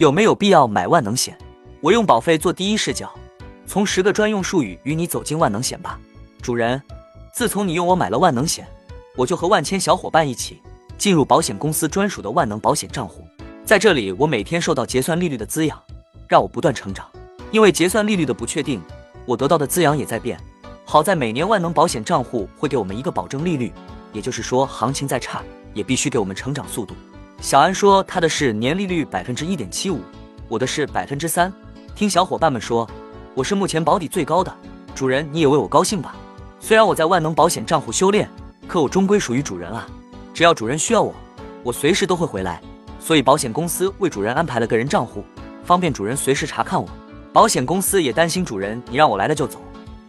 有没有必要买万能险？我用保费做第一视角，从十个专用术语与你走进万能险吧。主人，自从你用我买了万能险，我就和万千小伙伴一起进入保险公司专属的万能保险账户，在这里，我每天受到结算利率的滋养，让我不断成长。因为结算利率的不确定，我得到的滋养也在变。好在每年万能保险账户会给我们一个保证利率，也就是说，行情再差也必须给我们成长速度。小安说他的是年利率百分之一点七五，我的是百分之三。听小伙伴们说，我是目前保底最高的。主人你也为我高兴吧？虽然我在万能保险账户修炼，可我终归属于主人啊。只要主人需要我，我随时都会回来。所以保险公司为主人安排了个人账户，方便主人随时查看我。保险公司也担心主人你让我来了就走。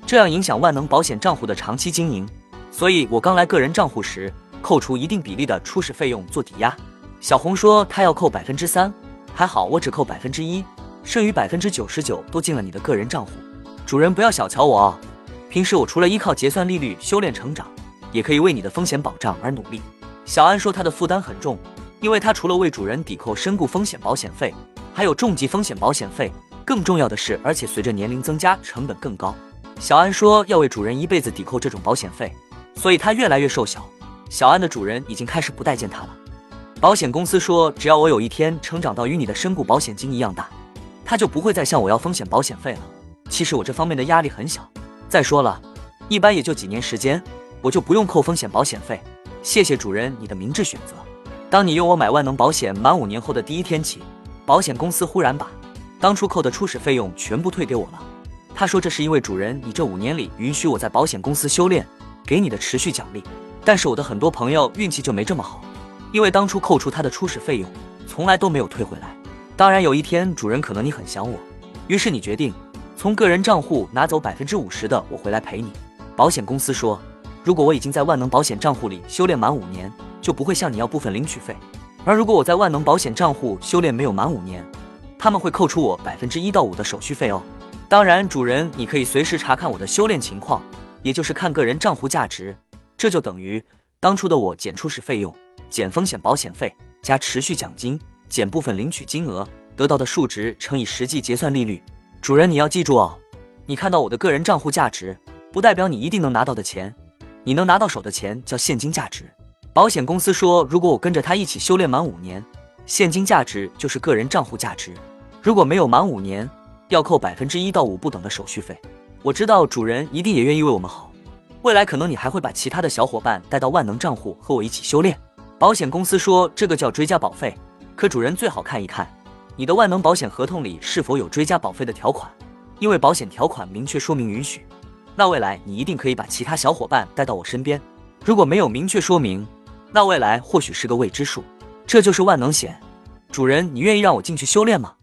这样影响万能保险账户的长期经营，所以我刚来个人账户时，扣除一定比例的初始费用做抵押。小红说他要扣百分之三，还好我只扣百分之一，剩余百分之九十九都进了你的个人账户。主人不要小瞧我哦，平时我除了依靠结算利率修炼成长，也可以为你的风险保障而努力。小安说他的负担很重，因为他除了为主人抵扣身故风险保险费，还有重疾风险保险费，更重要的是，而且随着年龄增加，成本更高。小安说要为主人一辈子抵扣这种保险费，所以他越来越瘦小。小安的主人已经开始不待见他了。保险公司说，只要我有一天成长到与你的身故保险金一样大，他就不会再向我要风险保险费了。其实我这方面的压力很小。再说了，一般也就几年时间，我就不用扣风险保险费。谢谢主人你的明智选择。当你用我买万能保险满五年后的第一天起，保险公司忽然把当初扣的初始费用全部退给我了。他说：“这是因为主人，你这五年里允许我在保险公司修炼，给你的持续奖励。但是我的很多朋友运气就没这么好，因为当初扣除他的初始费用，从来都没有退回来。当然，有一天主人可能你很想我，于是你决定从个人账户拿走百分之五十的我回来陪你。保险公司说，如果我已经在万能保险账户里修炼满五年，就不会向你要部分领取费；而如果我在万能保险账户修炼没有满五年，他们会扣除我百分之一到五的手续费哦。”当然，主人，你可以随时查看我的修炼情况，也就是看个人账户价值。这就等于当初的我减初始费用、减风险保险费、加持续奖金、减部分领取金额得到的数值乘以实际结算利率。主人，你要记住哦，你看到我的个人账户价值，不代表你一定能拿到的钱。你能拿到手的钱叫现金价值。保险公司说，如果我跟着他一起修炼满五年，现金价值就是个人账户价值。如果没有满五年，要扣百分之一到五不等的手续费，我知道主人一定也愿意为我们好。未来可能你还会把其他的小伙伴带到万能账户和我一起修炼。保险公司说这个叫追加保费，可主人最好看一看你的万能保险合同里是否有追加保费的条款，因为保险条款明确说明允许，那未来你一定可以把其他小伙伴带到我身边。如果没有明确说明，那未来或许是个未知数。这就是万能险，主人，你愿意让我进去修炼吗？